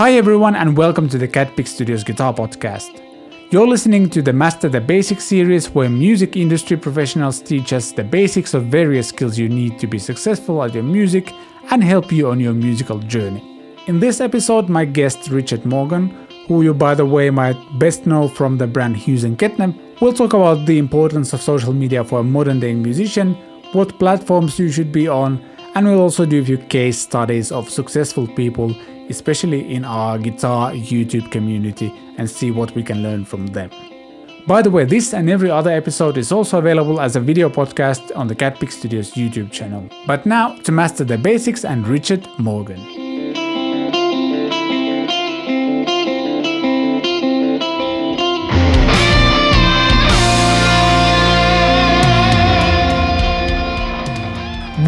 Hi, everyone, and welcome to the Cat Pick Studios Guitar Podcast. You're listening to the Master the Basics series, where music industry professionals teach us the basics of various skills you need to be successful at your music and help you on your musical journey. In this episode, my guest Richard Morgan, who you by the way might best know from the brand Hughes and Kettner, will talk about the importance of social media for a modern day musician, what platforms you should be on, and we'll also do a few case studies of successful people, especially in our guitar YouTube community, and see what we can learn from them. By the way, this and every other episode is also available as a video podcast on the Cat Pick Studios YouTube channel. But now to master the basics and Richard Morgan.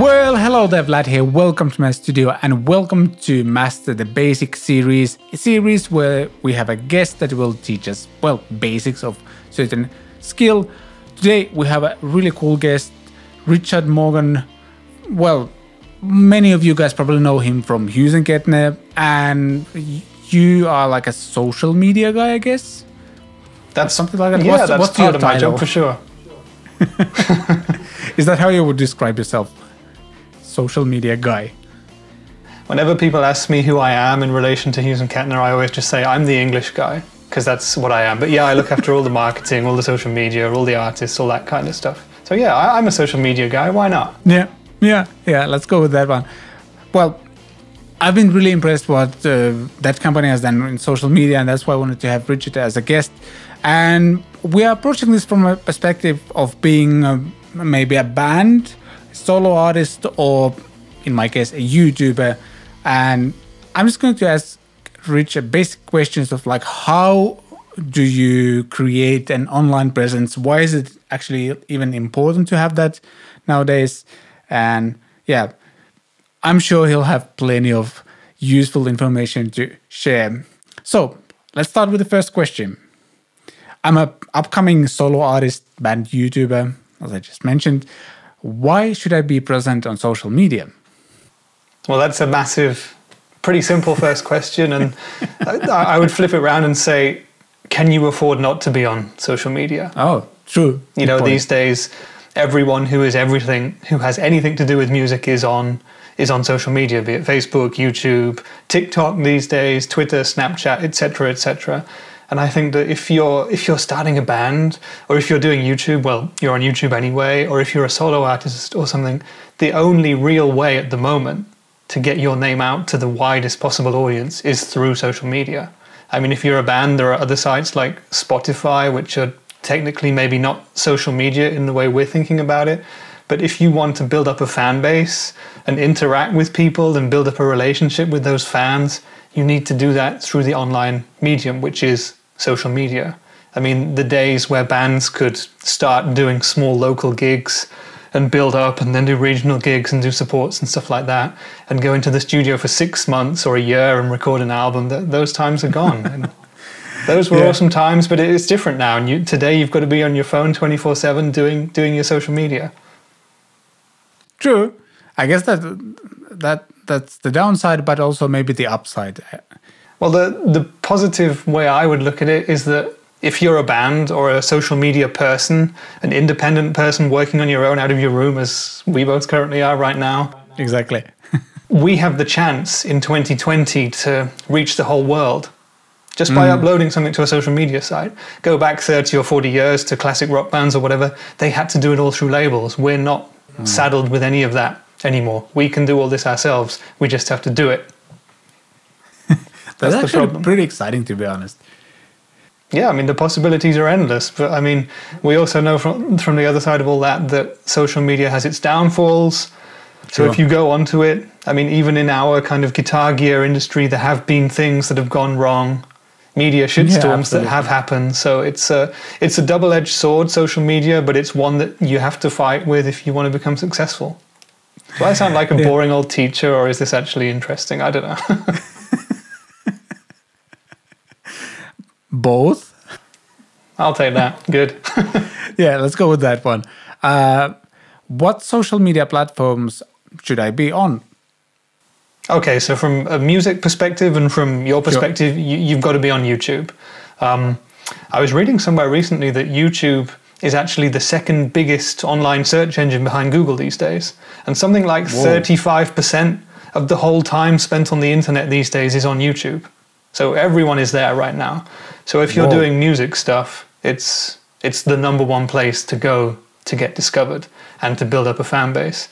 Well, hello there, Vlad here. Welcome to my studio and welcome to Master the Basics series, a series where we have a guest that will teach us, well, basics of certain skill. Today we have a really cool guest, Richard Morgan. Well, many of you guys probably know him from Hughes and Kettner, and you are like a social media guy, I guess. That's something like that. Yeah, what's, that's what's part your of my job for sure. Is that how you would describe yourself? Social media guy. Whenever people ask me who I am in relation to Hughes and Kettner, I always just say I'm the English guy because that's what I am. But yeah, I look after all the marketing, all the social media, all the artists, all that kind of stuff. So yeah, I, I'm a social media guy. Why not? Yeah, yeah, yeah. Let's go with that one. Well, I've been really impressed what uh, that company has done in social media, and that's why I wanted to have Richard as a guest. And we are approaching this from a perspective of being uh, maybe a band, solo artist, or in my case, a YouTuber. And I'm just going to ask Richard basic questions of like how do you create an online presence? Why is it actually even important to have that nowadays? And yeah, I'm sure he'll have plenty of useful information to share. So let's start with the first question. I'm a upcoming solo artist, band YouTuber, as I just mentioned. Why should I be present on social media? Well, that's a massive, pretty simple first question, and I, I would flip it around and say, can you afford not to be on social media? Oh, true. You know, these days, everyone who is everything, who has anything to do with music, is on is on social media, be it Facebook, YouTube, TikTok these days, Twitter, Snapchat, etc., etc. And I think that if you're if you're starting a band or if you're doing YouTube, well, you're on YouTube anyway, or if you're a solo artist or something, the only real way at the moment to get your name out to the widest possible audience is through social media. I mean, if you're a band, there are other sites like Spotify, which are technically maybe not social media in the way we're thinking about it. But if you want to build up a fan base and interact with people and build up a relationship with those fans, you need to do that through the online medium, which is social media. I mean, the days where bands could start doing small local gigs and build up and then do regional gigs and do supports and stuff like that and go into the studio for six months or a year and record an album, th- those times are gone. and those were Yeah. awesome times, but it's different now. And you, today you've got to be on your phone 24 7 doing, doing your social media. True. I guess that that that's the downside, but also maybe the upside. Eh, Well, the, the positive way I would look at it is that if you're a band or a social media person, an independent person working on your own out of your room, as we both currently are right now, Exactly. we have the chance in 2020 to reach the whole world just by mm. uploading something to a social media site. Go back 30 or 40 years to classic rock bands or whatever, they had to do it all through labels. We're not mm. saddled with any of that anymore. We can do all this ourselves, we just have to do it. That's, the actually problem. pretty exciting, to be honest. Yeah, I mean the possibilities are endless, but I mean we also know from from the other side of all that that social media has its downfalls. So Sure. if you go onto it, I mean even in our kind of guitar gear industry, there have been things that have gone wrong, media shitstorms that have happened. So it's a it's a double edged sword, social media, but it's one that you have to fight with if you want to become successful. Do I sound like a Yeah. boring old teacher, or is this actually interesting? I don't know. Both. I'll take that. Good. Yeah, let's go with that one. Uh, what social media platforms should I be on? Okay, so from a music perspective and from your perspective, you, you've got to be on YouTube. Um, I was reading somewhere recently that YouTube is actually the second biggest online search engine behind Google these days. And something like Whoa. 35% of the whole time spent on the internet these days is on YouTube. So everyone is there right now. So if you're Whoa. doing music stuff, it's it's the number one place to go to get discovered and to build up a fan base.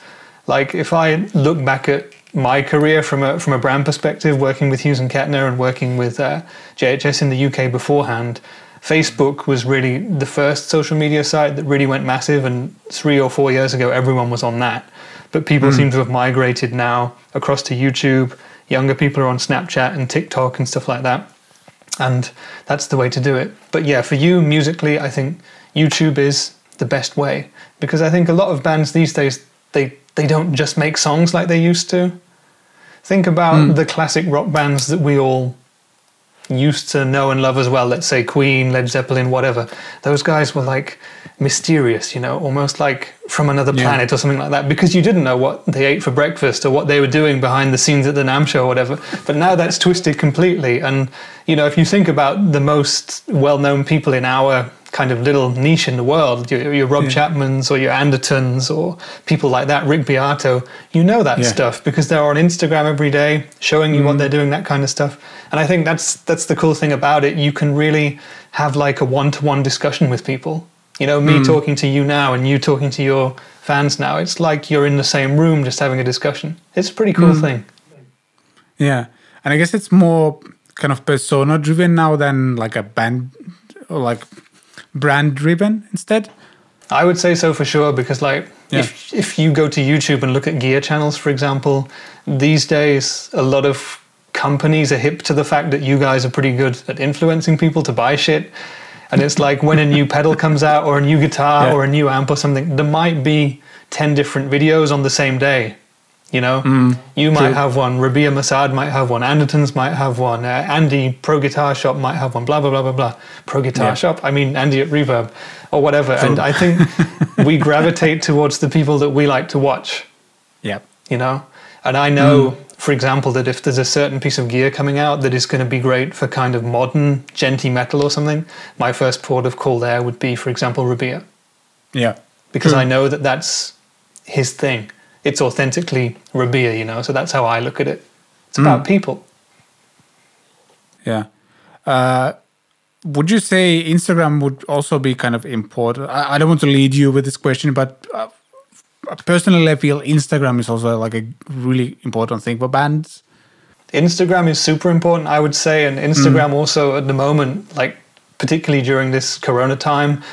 Like if I look back at my career from a from a brand perspective, working with Hughes and Kettner and working with uh, JHS in the UK beforehand, Facebook was really the first social media site that really went massive. And three or four years ago, everyone was on that. But people seem to have migrated now across to YouTube. Younger people are on Snapchat and TikTok and stuff like that. And that's the way to do it. But yeah, for you musically, I think YouTube is the best way because I think a lot of bands these days they they don't just make songs like they used to. Think about hmm. the classic rock bands that we all used to know and love as well. Let's say Queen, Led Zeppelin, whatever. Those guys were like mysterious, you know, almost like from another Yeah. planet or something like that, because you didn't know what they ate for breakfast or what they were doing behind the scenes at the NAMM show or whatever. But now that's twisted completely. And, you know, if you think about the most well known people in our kind of little niche in the world, your, your Rob Chapmans or your Andertons or people like that, Rick Beato, you know that Yeah. stuff because they're on Instagram every day showing you what mm. they're doing, that kind of stuff. And I think that's that's the cool thing about it. You can really have like a one-to-one discussion with people. You know, me hmm. talking to you now and you talking to your fans now. It's like you're in the same room just having a discussion. It's a pretty cool hmm. thing. Yeah, and I guess it's more kind of persona driven now than like a band or like brand driven instead. I would say so for sure because like Yeah. if if you go to YouTube and look at gear channels for example, these days a lot of companies are hip to the fact that you guys are pretty good at influencing people to buy shit. And it's like when a new pedal comes out or a new guitar Yeah. or a new amp or something, there might be 10 different videos on the same day. You know, you might true. have one, Rabea Massaad might have one, Andertons might have one, uh, Andy Pro Guitar Shop might have one, blah, blah, blah, blah, blah. Pro Guitar Yeah. Shop, I mean, Andy at Reverb or whatever. And I think we gravitate towards the people that we like to watch, Yeah. you know? And I know, for example, that if there's a certain piece of gear coming out that is going to be great for kind of modern, djenty metal or something, my first port of call there would be, for example, Rabea Yeah. because. I know that that's his thing. It's authentically Rabea, you know. So that's how I look at it. It's about people. Yeah. Uh, would you say Instagram would also be kind of important? I, I don't want to lead you with this question, but uh, personally, I feel Instagram is also like a really important thing for bands. Instagram is super important, I would say, and Instagram mm. also at the moment, like particularly during this Corona time,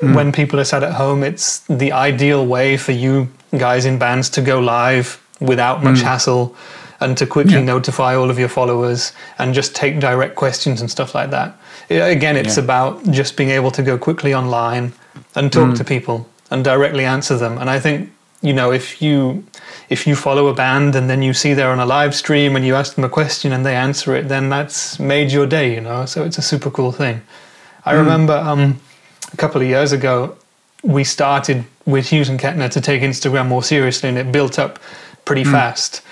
mm. when people are sat at home, it's the ideal way for you guys in bands to go live without much mm. hassle and to quickly Yeah. notify all of your followers and just take direct questions and stuff like that. Again, it's Yeah. about just being able to go quickly online and talk to people and directly answer them. And I think you know if you if you follow a band and then you see they're on a live stream and you ask them a question and they answer it, then that's made your day. You know, so it's a super cool thing. I remember um, a couple of years ago we started with Hughes and Kettner to take Instagram more seriously, and it built up pretty fast.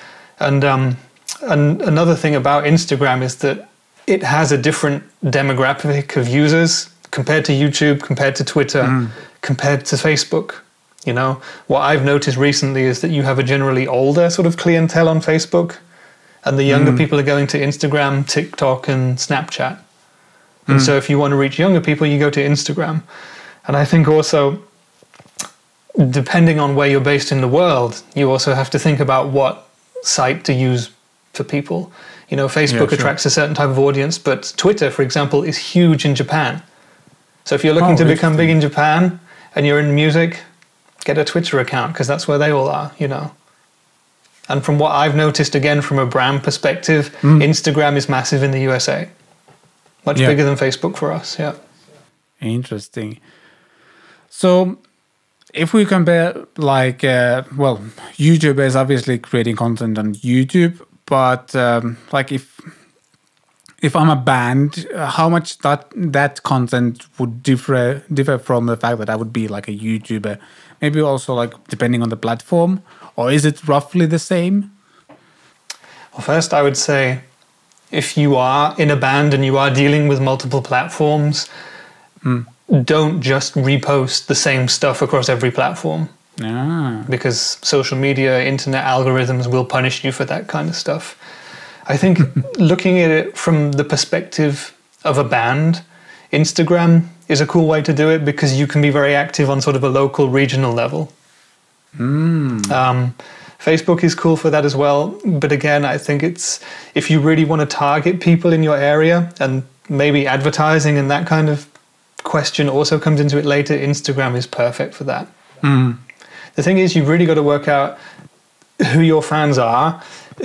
And um, and another thing about Instagram is that it has a different demographic of users compared to YouTube, compared to Twitter, mm. compared to Facebook. You know, what I've noticed recently is that you have a generally older sort of clientele on Facebook, and the younger mm. people are going to Instagram, TikTok, and Snapchat. And mm. so, if you want to reach younger people, you go to Instagram. And I think also, depending on where you're based in the world, you also have to think about what site to use for people. You know, Facebook sure. attracts a certain type of audience, but Twitter, for example, is huge in Japan. So if you're looking Oh, to become big in Japan and you're in music, get a Twitter account because that's where they all are, you know. And from what I've noticed, again, from a brand perspective, Instagram is massive in the USA. Much Yeah. bigger than Facebook for us, yeah. Interesting. So, if we compare, like, uh, well, YouTube is obviously creating content on YouTube, but um, like if if I'm a band, how much that that content would differ differ from the fact that I would be like a YouTuber? Maybe also like depending on the platform, or is it roughly the same? Well, first, I would say if you are in a band and you are dealing with multiple platforms, don't just repost the same stuff across every platform Ah. because social media, internet algorithms will punish you for that kind of stuff. I think looking at it from the perspective of a band, Instagram is a cool way to do it because you can be very active on sort of a local, regional level. Um, Facebook is cool for that as well, but again, I think it's if you really want to target people in your area and maybe advertising and that kind of question also comes into it later. Instagram is perfect for that. The thing is, you've really got to work out who your fans are,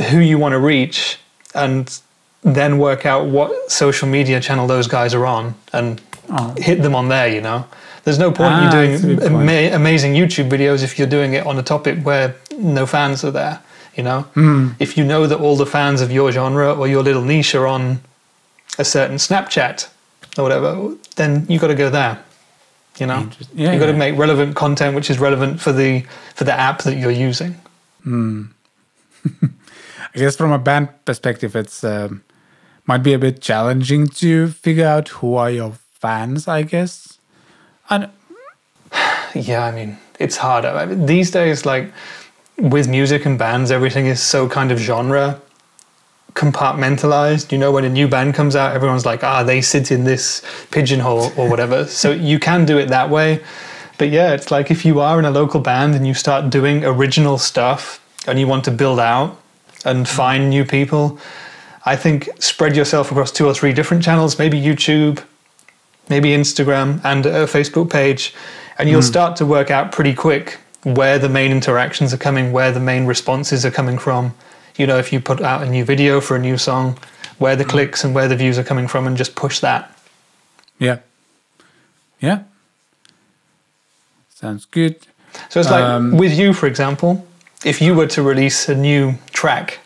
who you want to reach, and then work out what social media channel those guys are on and Oh. hit them on there, you know. There's no point Ah, you doing good point. ama- amazing YouTube videos if you're doing it on a topic where no fans are there, you know. Hmm. If you know that all the fans of your genre or your little niche are on a certain Snapchat or whatever, then you got to go there. You know, yeah, you got to yeah. make relevant content which is relevant for the for the app that you're using. I guess from a band perspective, it's um, might be a bit challenging to figure out who are your fans. I guess. And Yeah, I mean, it's harder I mean, these days, like with music and bands, everything is so kind of genre compartmentalized. You know, when a new band comes out, everyone's like, ah, they sit in this pigeonhole or whatever. so you can do it that way. But yeah, it's like if you are in a local band and you start doing original stuff and you want to build out and find new people, I think spread yourself across two or three different channels, maybe YouTube, maybe Instagram and a Facebook page, and you'll start to work out pretty quick where the main interactions are coming, where the main responses are coming from. You know, if you put out a new video for a new song, where the clicks and where the views are coming from, and just push that. yeah, yeah, sounds good. So it's like Um, with you, for example, if you were to release a new track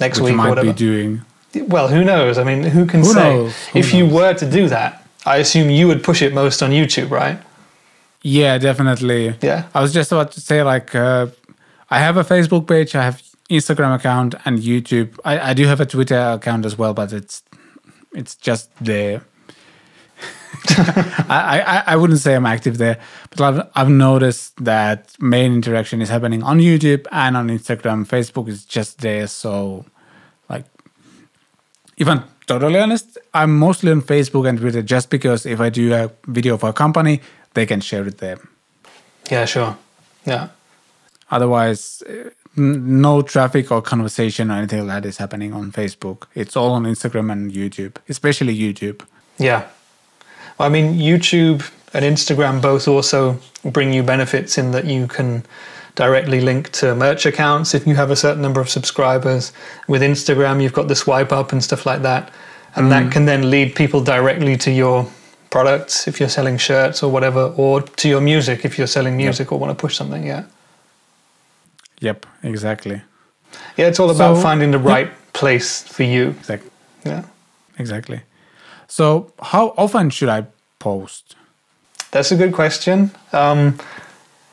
next Which you week or might be whatever, doing. well, who knows? I mean, who can Who say? knows? Who if you were to do that, I assume you would push it most on YouTube, right? Yeah, definitely. Yeah. I was just about to say, like, uh, I have a Facebook page, I have Instagram account, and YouTube. I, I do have a Twitter account as well, but it's it's just there. I, I I wouldn't say I'm active there, but I've I've noticed that main interaction is happening on YouTube and on Instagram. Facebook is just there, so like, if I'm totally honest, I'm mostly on Facebook and Twitter just because if I do a video for a company, they can share it there. Yeah, sure. Yeah. Otherwise, uh, no traffic or conversation or anything like that is happening on Facebook. It's all on Instagram and YouTube, especially YouTube. Yeah. I mean, YouTube and Instagram both also bring you benefits in that you can directly link to merch accounts if you have a certain number of subscribers. With Instagram, you've got the swipe up and stuff like that. And that mm. can then lead people directly to your products if you're selling shirts or whatever, or to your music if you're selling music or want to push something. Yeah. Yep, exactly. Yeah, it's all about So- finding the right place for you. Exactly. Yeah. Exactly. So, how often should I post? That's a good question, um,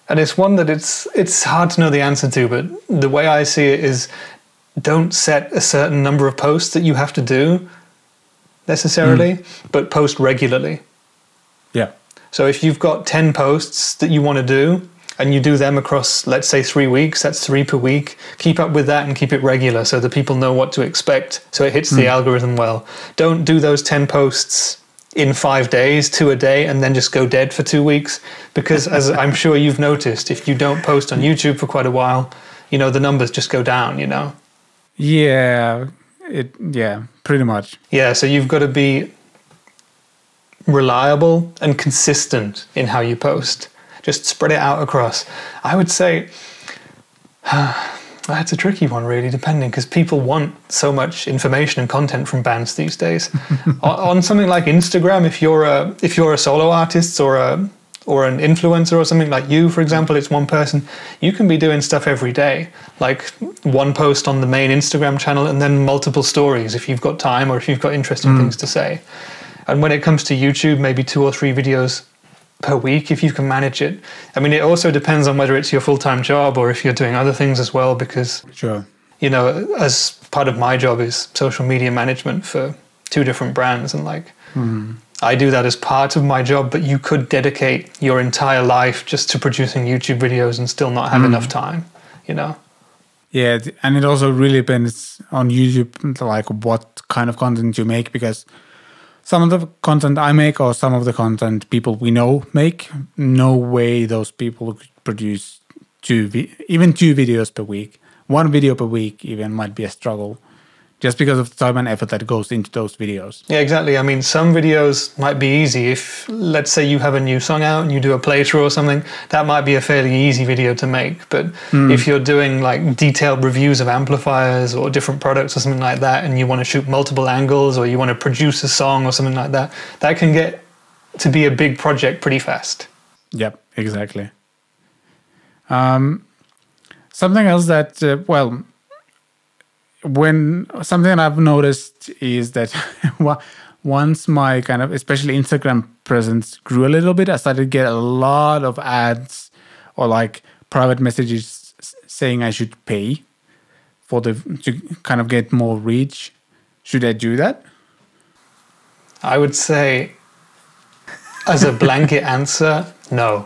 and it's one that it's it's hard to know the answer to. But the way I see it is, don't set a certain number of posts that you have to do necessarily, but post regularly. Yeah. So if you've got ten posts that you want to do, and you do them across, let's say, three weeks, that's three per week. Keep up with that and keep it regular so that people know what to expect. So it hits the hmm. algorithm well. Don't do those 10 posts in five days, two a day, and then just go dead for two weeks. Because as I'm sure you've noticed, if you don't post on YouTube for quite a while, you know, the numbers just go down, you know? Yeah. It. Yeah. Pretty much. Yeah, so you've got to be reliable and consistent in how you post. Just spread it out across. I would say that's a tricky one, really, depending because people want so much information and content from bands these days. on, on something like Instagram, if you're a if you're a solo artist or a or an influencer or something like you, for example, it's one person. You can be doing stuff every day, like one post on the main Instagram channel and then multiple stories if you've got time or if you've got interesting mm. things to say. And when it comes to YouTube, maybe two or three videos per week if you can manage it. I mean, it also depends on whether it's your full time job or if you're doing other things as well, because Sure. you know, as part of my job is social media management for two different brands, and like mm-hmm. I do that as part of my job, but you could dedicate your entire life just to producing YouTube videos and still not have mm. enough time, you know. Yeah, and it also really depends on YouTube, like what kind of content you make, because some of the content I make or some of the content people we know make, no way those people could produce two, even two videos per week. One video per week even might be a struggle, just because of the time and effort that goes into those videos. Yeah, exactly. I mean, some videos might be easy. If, let's say, you have a new song out and you do a playthrough or something, that might be a fairly easy video to make. But if you're doing like detailed reviews of amplifiers or different products or something like that, and you want to shoot multiple angles or you want to produce a song or something like that, that can get to be a big project pretty fast. Yep, exactly. Um, something else that, uh, well, when something I've noticed is that once my kind of, especially Instagram presence grew a little bit, I started to get a lot of ads or like private messages saying I should pay for the to kind of get more reach. Should I do that? I would say, as a blanket answer, no.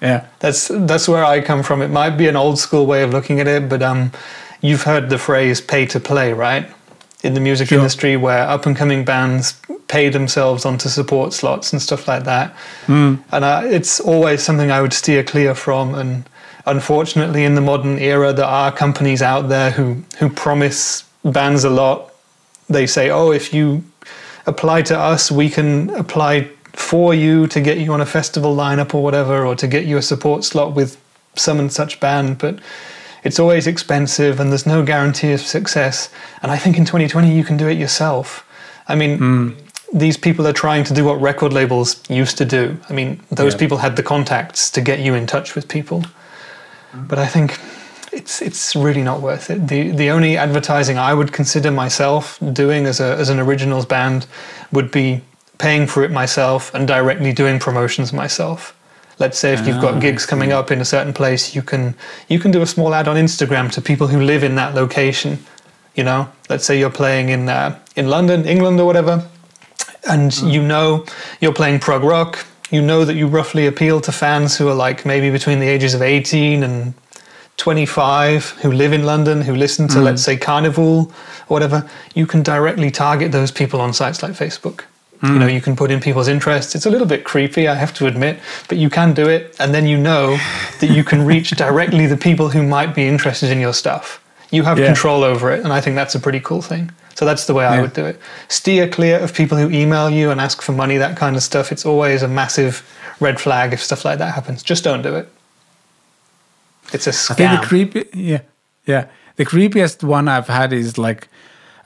Yeah. That's that's where I come from. It might be an old school way of looking at it, but um, you've heard the phrase "pay to play," right? In the music Sure. industry, where up and coming bands pay themselves onto support slots and stuff like that, hmm. and I, it's always something I would steer clear from. And unfortunately, in the modern era, there are companies out there who who promise bands a lot. They say, "Oh, if you apply to us, we can apply for you to get you on a festival lineup or whatever, or to get you a support slot with some and such band. But it's always expensive and there's no guarantee of success. And I think in 2020 you can do it yourself. I mean, hmm. these people are trying to do what record labels used to do. I mean, those Yeah. people had the contacts to get you in touch with people. Hmm. But I think it's it's really not worth it. The the only advertising I would consider myself doing as a as an originals band would be paying for it myself and directly doing promotions myself. Let's say if you've Ah, got gigs coming up in a certain place, you can you can do a small ad on Instagram to people who live in that location. You know, let's say you're playing in uh, in London, England, or whatever, and you know you're playing prog rock. You know that you roughly appeal to fans who are like maybe between the ages of 18 and 25 who live in London, who listen to, let's say, Carnival or whatever, you can directly target those people on sites like Facebook. You know, hmm. you can put in people's interests. It's a little bit creepy, I have to admit, but you can do it. And then you know that you can reach directly the people who might be interested in your stuff. You have Yeah. control over it. And I think that's a pretty cool thing. So that's the way I would do it. Steer clear of people who email you and ask for money, that kind of stuff. It's always a massive red flag if stuff like that happens. Just don't do it. It's a I think the creepy, yeah, yeah. The creepiest one I've had is like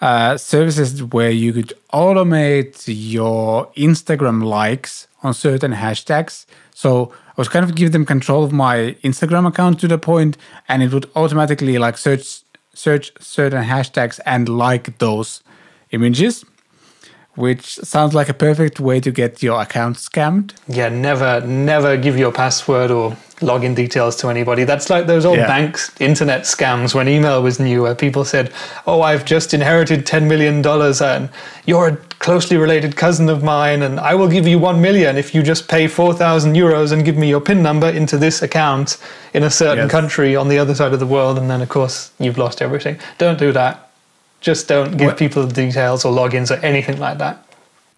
uh, services where you could automate your Instagram likes on certain hashtags. So I was kind of give them control of my Instagram account to the point, and it would automatically like search search certain hashtags and like those images, which sounds like a perfect way to get your account scammed. Yeah, never, never give your password or login details to anybody. That's like those old Yeah. banks internet scams when email was new, where people said, "Oh, I've just inherited ten million dollars, and you're a closely related cousin of mine, and I will give you one million if you just pay four thousand euros and give me your PIN number into this account in a certain Yes. country on the other side of the world." And then, of course, you've lost everything. Don't do that. Just don't give What- people details or logins or anything like that.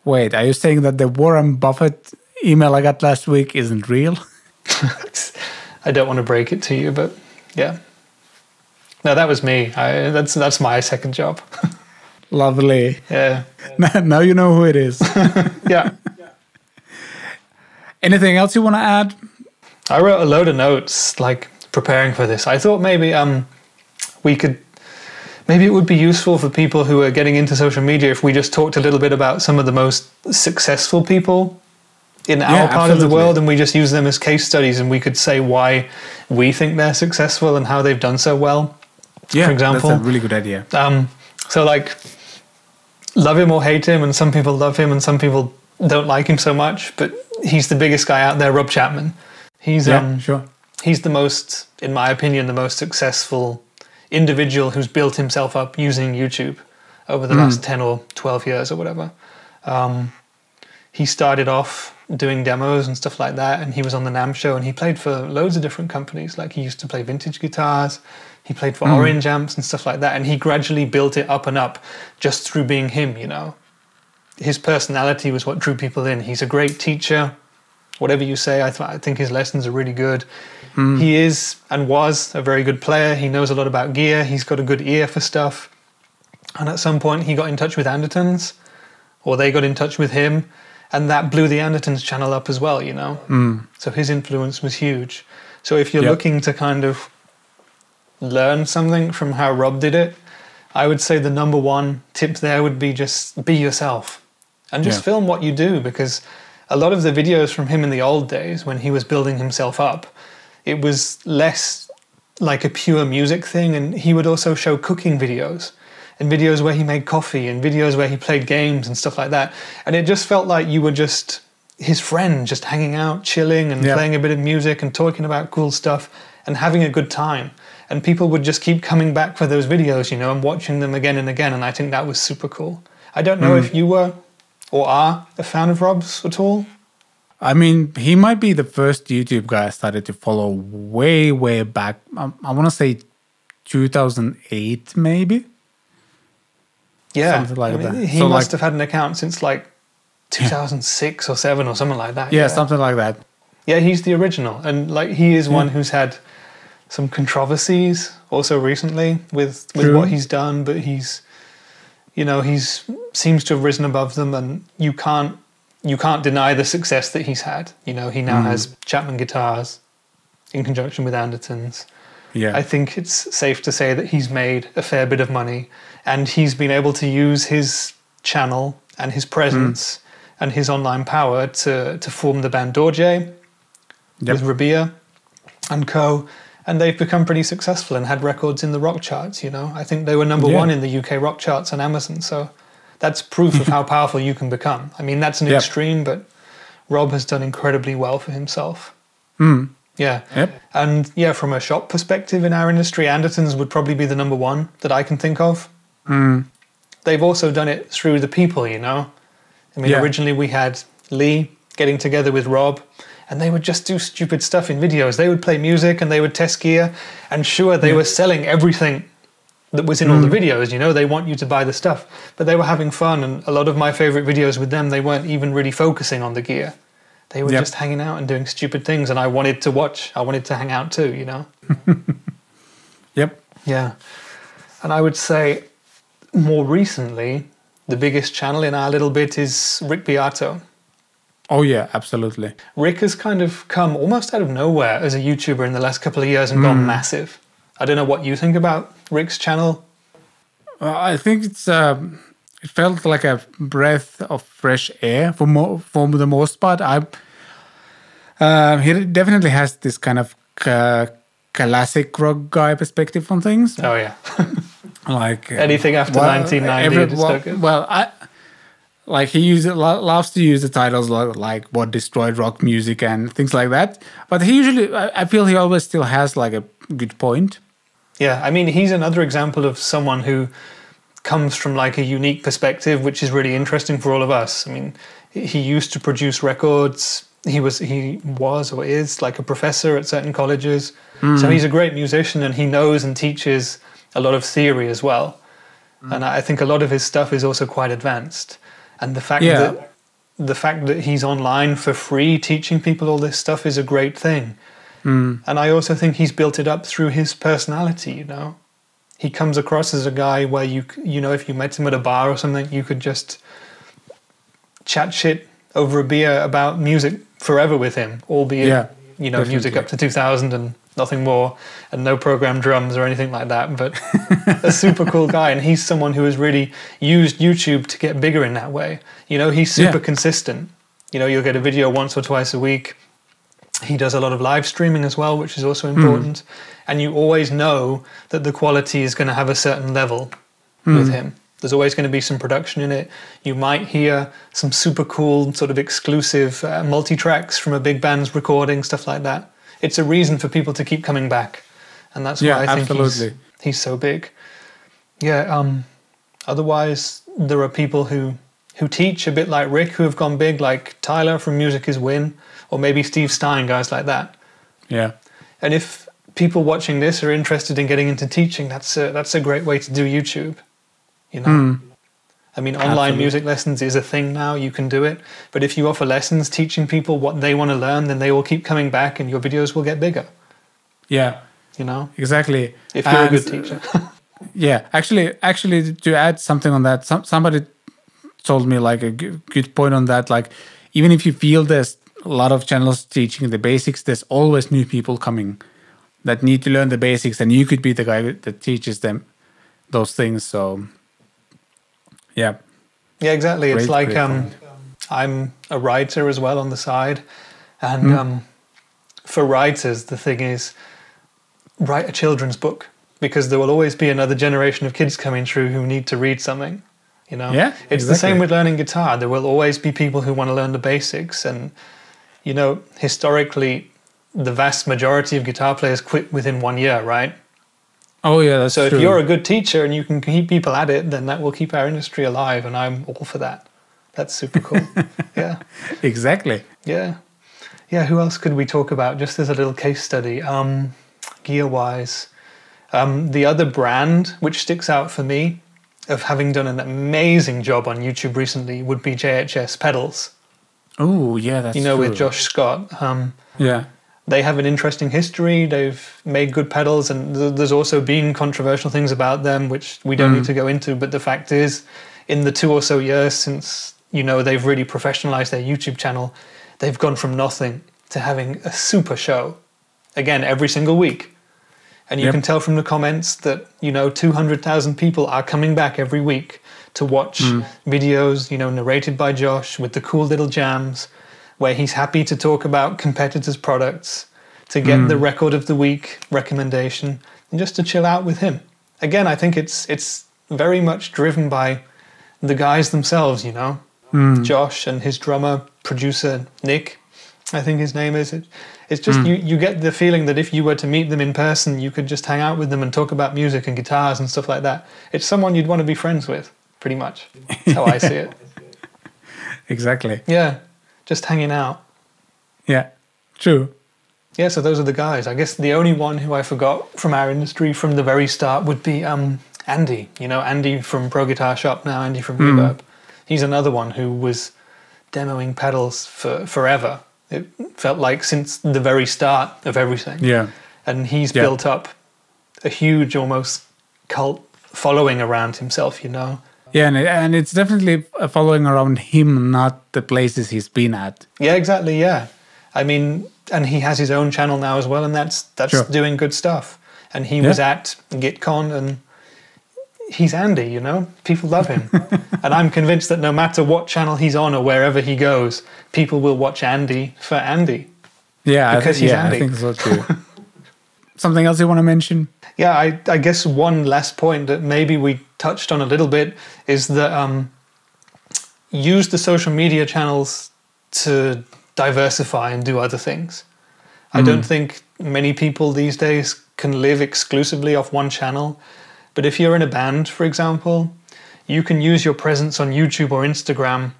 Wait, are you saying that the Warren Buffett email I got last week isn't real? I don't want to break it to you, but yeah. No, that was me. I, that's that's my second job. Lovely. yeah, now you know who it is. yeah. Anything else you want to add? I wrote a load of notes like preparing for this. I thought maybe um we could maybe it would be useful for people who are getting into social media if we just talked a little bit about some of the most successful people in our Yeah, part of the world and we just use them as case studies and we could say why we think they're successful and how they've done so well. Yeah, For example. that's a really good idea. Um, so like, love him or hate him, and some people love him and some people don't like him so much. But he's the biggest guy out there, Rob Chapman. He's Yeah, um, sure. he's the most, in my opinion, the most successful individual who's built himself up using YouTube over the last 10 or 12 years or whatever. Um, he started off doing demos and stuff like that, and he was on the NAMM show and he played for loads of different companies. Like he used to play vintage guitars, he played for hmm. Orange amps and stuff like that, and he gradually built it up and up just through being him, you know. His personality was what drew people in. He's a great teacher. Whatever you say, I, th- I think his lessons are really good. Hmm. He is and was a very good player. He knows a lot about gear. He's got a good ear for stuff. And at some point, he got in touch with Andertons, or they got in touch with him, and that blew the Andertons channel up as well, you know? Hmm. So his influence was huge. So if you're Yep. looking to kind of learn something from how Rob did it, I would say the number one tip there would be just be yourself and just Yeah. film what you do because a lot of the videos from him in the old days when he was building himself up, it was less like a pure music thing and he would also show cooking videos and videos where he made coffee and videos where he played games and stuff like that and it just felt like you were just his friend just hanging out chilling and Yeah. playing a bit of music and talking about cool stuff and having a good time and people would just keep coming back for those videos you know and watching them again and again and i think that was super cool i don't know if mm. you were or are a fan of rob's at all I mean, he might be the first YouTube guy I started to follow way, way back. Um, I, I want to say 2008, maybe. Yeah Something like I mean, that. he So, must like- have had an account since like 2006 or 7 or something like that Yeah, something like that. Yeah, he's the original, and like he is one who's had some controversies also recently with with True. what he's done, but he's you know he's seems to have risen above them, and you can't you can't deny the success that he's had. You know, he now mm. has Chapman guitars in conjunction with Andertons. Yeah. I think it's safe to say that he's made a fair bit of money and he's been able to use his channel and his presence and his online power to, to form the band Dorje Yep. with Rabea and co. And they've become pretty successful and had records in the rock charts, you know. I think they were number Yeah. one in the UK rock charts on Amazon. So that's proof of how powerful you can become. I mean, that's an Yep. extreme, but Rob has done incredibly well for himself. Mm. Yeah. Yep. And yeah, from a shop perspective in our industry, Andertons would probably be the number one that I can think of. Mm. They've also done it through the people, you know. I mean, Yeah. originally we had Lee getting together with Rob, and they would just do stupid stuff in videos. They would play music and they would test gear, and sure, they were selling everything that was in all Mm. the videos. You know, they want you to buy the stuff, but they were having fun. And a lot of my favorite videos with them, they weren't even really focusing on the gear. They were Yep. just hanging out and doing stupid things, and I wanted to watch. I wanted to hang out too. You know. Yep. Yeah. And I would say more recently, the biggest channel in our little bit is Rick Beato. Oh, yeah, absolutely. Rick has kind of come almost out of nowhere as a YouTuber in the last couple of years and gone massive. I don't know what you think about Rick's channel. Uh, I think it's um, it felt like a breath of fresh air for mo- for the most part. I uh, he definitely has this kind of classic rock guy perspective on things. Oh, yeah. Like uh, Anything after 1990 every- well, well, I like he uses lo- loves to use the titles like, like what destroyed rock music and things like that. But he usually, I, I feel he always still has like a good point. Yeah, I mean, he's another example of someone who comes from like a unique perspective, which is really interesting for all of us. I mean, he used to produce records. He was, he was or is like a professor at certain colleges. Hmm. So he's a great musician and he knows and teaches a lot of theory as well. Hmm. And I think a lot of his stuff is also quite advanced. And the fact Yeah. that the fact that he's online for free teaching people all this stuff is a great thing. Hmm. And I also think he's built it up through his personality, you know. He comes across as a guy where you you know if you met him at a bar or something, you could just chat shit over a beer about music forever with him, albeit Yeah, you know music up to 2000 and nothing more and no programmed drums or anything like that, but a super cool guy and he's someone who has really used YouTube to get bigger in that way. You know, he's super Yeah. consistent. You know, you'll get a video once or twice a week he does a lot of live streaming as well, which is also important. And you always know that the quality is going to have a certain level with him. There's always going to be some production in it. You might hear some super cool, sort of exclusive uh, multi tracks from a big band's recording, stuff like that. It's a reason for people to keep coming back. And that's Yeah, why I think absolutely. he's, he's so big. Yeah. Um, otherwise, there are people who who teach a bit like Rick, who have gone big, like Tyler from Music Is Win, or maybe Steve Stine, guys like that. Yeah. And if people watching this are interested in getting into teaching, that's a, that's a great way to do YouTube. You know, Mm. I mean, online Absolutely. music lessons is a thing now. You can do it, but if you offer lessons teaching people what they want to learn, then they will keep coming back, and your videos will get bigger. Yeah. You know, Exactly. if you're a good teacher. Yeah, actually, actually, to add something on that, some, somebody told me like a good point on that. Like, even if you feel there's a lot of channels teaching the basics, there's always new people coming that need to learn the basics, and you could be the guy that teaches them those things. So, yeah, Yeah, exactly. it's like um. I'm a writer as well on the side, and Hmm. um, for writers, the thing is, write a children's book because there will always be another generation of kids coming through who need to read something. You know, Yeah, it's the same with learning guitar. There will always be people who want to learn the basics, and you know, historically, the vast majority of guitar players quit within one year, right? oh yeah, that's So true. if you're a good teacher and you can keep people at it, then that will keep our industry alive, and I'm all for that. That's super cool. yeah, exactly. yeah, yeah. Who else could we talk about? Just as a little case study, um, gear wise, um, the other brand which sticks out for me of having done an amazing job on YouTube recently would be JHS pedals. Oh yeah, that's you know, true. with Josh Scott. Um, Yeah, they have an interesting history. They've made good pedals, and th- there's also been controversial things about them, which we don't need to go into. But the fact is, in the two or so years since you know they've really professionalized their YouTube channel, they've gone from nothing to having a super show, again every single week. And you Yep. can tell from the comments that you know 200,000 people are coming back every week to watch mm. videos, you know, narrated by Josh with the cool little jams, where he's happy to talk about competitors' products, to get mm. the record of the week recommendation, and just to chill out with him. Again, I think it's it's very much driven by the guys themselves, you know, mm. Josh and his drummer producer Nick, I think his name is. It, it's just you you get the feeling that if you were to meet them in person, you could just hang out with them and talk about music and guitars and stuff like that. It's someone you'd want to be friends with, pretty much. That's how I see it. exactly. Yeah, just hanging out. Yeah, true. Yeah, so those are the guys. I guess the only one who I forgot from our industry from the very start would be um, Andy. You know, Andy from Pro Guitar Shop now, Andy from Reverb. He's another one who was demoing pedals for forever. It felt like since the very start of everything. Yeah, And he's Yeah. built up a huge, almost cult following around himself, you know? Yeah, and, and it's definitely uh, following around him, not the places he's been at. Yeah, exactly. Yeah, I mean, and he has his own channel now as well, and that's that's Sure. doing good stuff. And he was at GitCon, and he's Andy. You know, people love him, and I'm convinced that no matter what channel he's on or wherever he goes, people will watch Andy for Andy. Yeah, I Because he's yeah, Andy. I think so too. Something else you want to mention? Yeah, I, I guess one last point that maybe we touched on a little bit is that um, use the social media channels to diversify and do other things. I don't think many people these days can live exclusively off one channel. But if you're in a band, for example, you can use your presence on YouTube or Instagram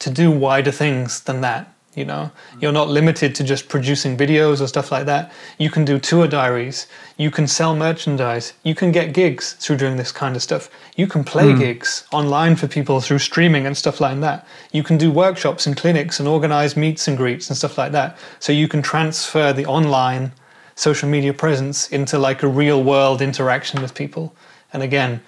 to do wider things than that. You know, you're not limited to just producing videos or stuff like that. You can do tour diaries. You can sell merchandise. You can get gigs through doing this kind of stuff. You can play hmm. gigs online for people through streaming and stuff like that. You can do workshops and clinics and organize meets and greets and stuff like that. So you can transfer the online social media presence into like a real world interaction with people. And again,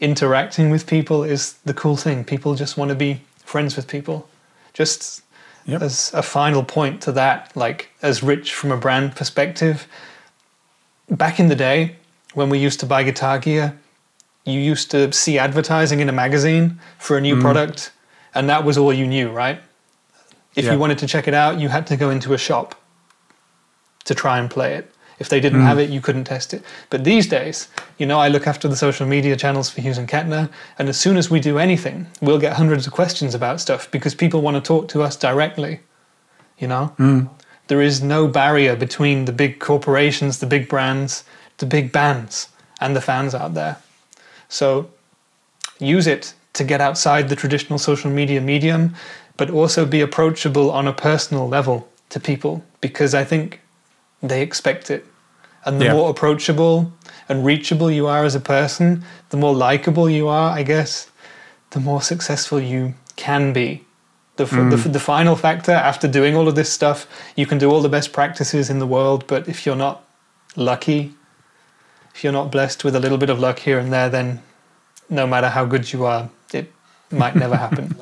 interacting with people is the cool thing. People just want to be friends with people. Just Yep. as a final point to that, like as rich from a brand perspective, back in the day when we used to buy guitar gear, you used to see advertising in a magazine for a new mm-hmm. product, and that was all you knew, right? If Yeah. you wanted to check it out, you had to go into a shop to try and play it. If they didn't hmm. have it, you couldn't test it. But these days, you know, I look after the social media channels for Hughes and Kettner, and as soon as we do anything, we'll get hundreds of questions about stuff because people want to talk to us directly. You know, hmm. there is no barrier between the big corporations, the big brands, the big bands, and the fans out there. So use it to get outside the traditional social media medium, but also be approachable on a personal level to people because I think they expect it. And the Yeah. more approachable and reachable you are as a person, the more likable you are, I guess, the more successful you can be. The, f the, mm. f- the final factor after doing all of this stuff, you can do all the best practices in the world, but if you're not lucky, if you're not blessed with a little bit of luck here and there, then no matter how good you are, it might never happen.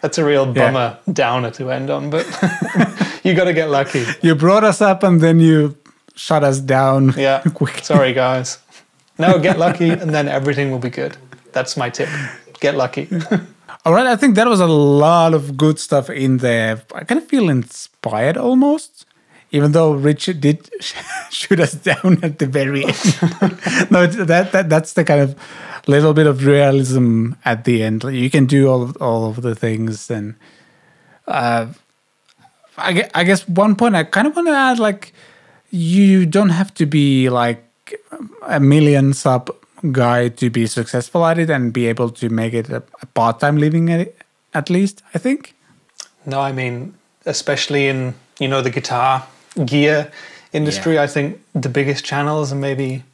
That's a real Yeah. bummer downer to end on, but you got to get lucky. You brought us up and then you shut us down. Yeah. quick. Sorry, guys. No, get lucky, and then everything will be good. That's my tip. Get lucky. All right, I think that was a lot of good stuff in there. I kind of feel inspired almost, even though Richard did shoot us down at the very end. no, that, that that's the kind of little bit of realism at the end. You can do all of, all of the things, and uh, I, gue- I guess one point I kind of want to add, like, you don't have to be like a million sub guy to be successful at it and be able to make it a, a part-time living at it, at least i think No, I mean, especially in you know the guitar gear industry, I think the biggest channels are maybe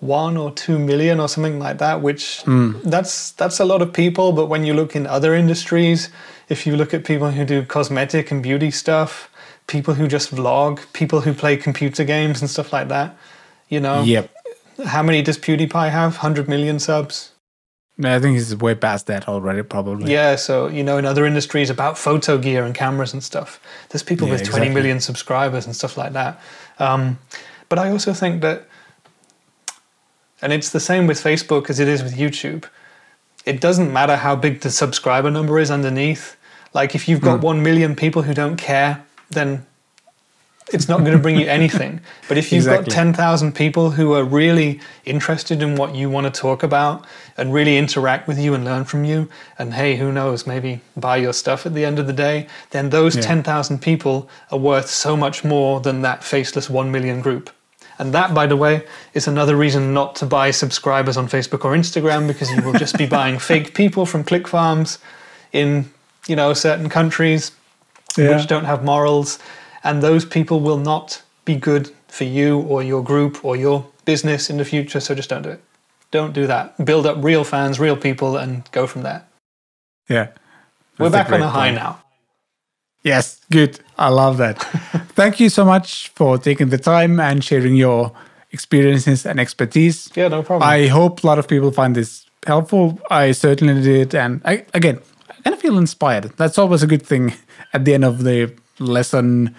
one or two million or something like that. Which hmm. that's that's a lot of people. But when you look in other industries, if you look at people who do cosmetic and beauty stuff, people who just vlog, people who play computer games and stuff like that, you know, yep how many does PewDiePie have? Hundred million subs. i think he's way past that already probably Yeah, so you know, in other industries about photo gear and cameras and stuff, there's people Yeah, with twenty million exactly. subscribers and stuff like that. Um, but I also think that, and it's the same with Facebook as it is with YouTube. It doesn't matter how big the subscriber number is underneath. Like if you've got mm. one million people who don't care, then it's not going to bring you anything. But if you've Exactly. got 10,000 people who are really interested in what you want to talk about and really interact with you and learn from you, and hey, who knows, maybe buy your stuff at the end of the day, then those Yeah. 10,000 people are worth so much more than that faceless 1 million group. And that, by the way, is another reason not to buy subscribers on Facebook or Instagram because you will just be buying fake people from click farms in, you know, certain countries Yeah. which don't have morals, and those people will not be good for you or your group or your business in the future. So just don't do it. Don't do that. Build up real fans, real people, and go from there. yeah We're back on a high point. now. Yes good i love that thank you so much for taking the time and sharing your experiences and expertise Yeah, no problem. I hope a lot of people find this helpful. I certainly did. And I, again, I kind of feel inspired. That's always a good thing at the end of the lesson.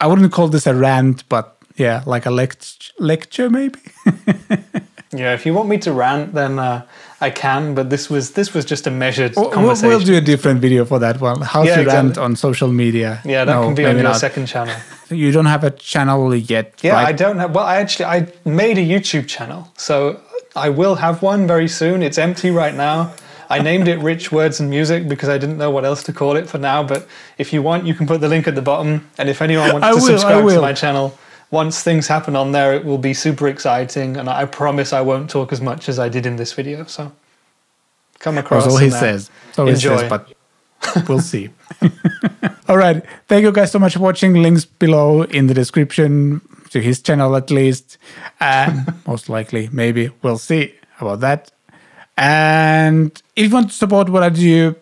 I wouldn't call this a rant, but yeah, like a lect- lecture maybe. yeah, if you want me to rant, then uh, I can. But this was this was just a measured We'll, conversation. we'll do a different video for that one. How Yeah, to rant on social media. yeah, that No, can be on your not. second channel. You don't have a channel yet, Yeah, I don't have. Well, I actually I made a YouTube channel, so I will have one very soon. It's empty right now. I named it Rich Words and Music because I didn't know what else to call it for now. But if you want, you can put the link at the bottom. And if anyone wants I to will, subscribe to my channel, once things happen on there, it will be super exciting. And I promise I won't talk as much as I did in this video. So come across. That's all he uh, says. All he enjoy. says, but we'll see. all right. Thank you guys so much for watching. Links below in the description to his channel at least. And most likely, maybe we'll see about that. And if you want to support what I do,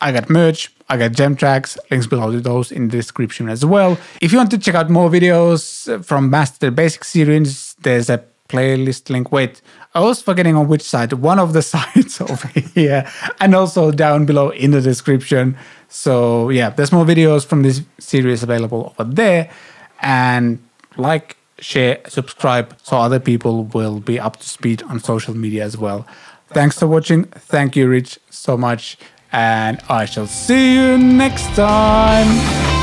I got merch, I got jam tracks, links below to those in the description as well. If you want to check out more videos from Master Basic series, there's a playlist link. Wait, I was forgetting on which side. One of the sides over here, and also down below in the description. So yeah, there's more videos from this series available over there. And like, share, subscribe, so other people will be up to speed on social media as well. Thanks for watching. Thank you, Rich, so much. And I shall see you next time.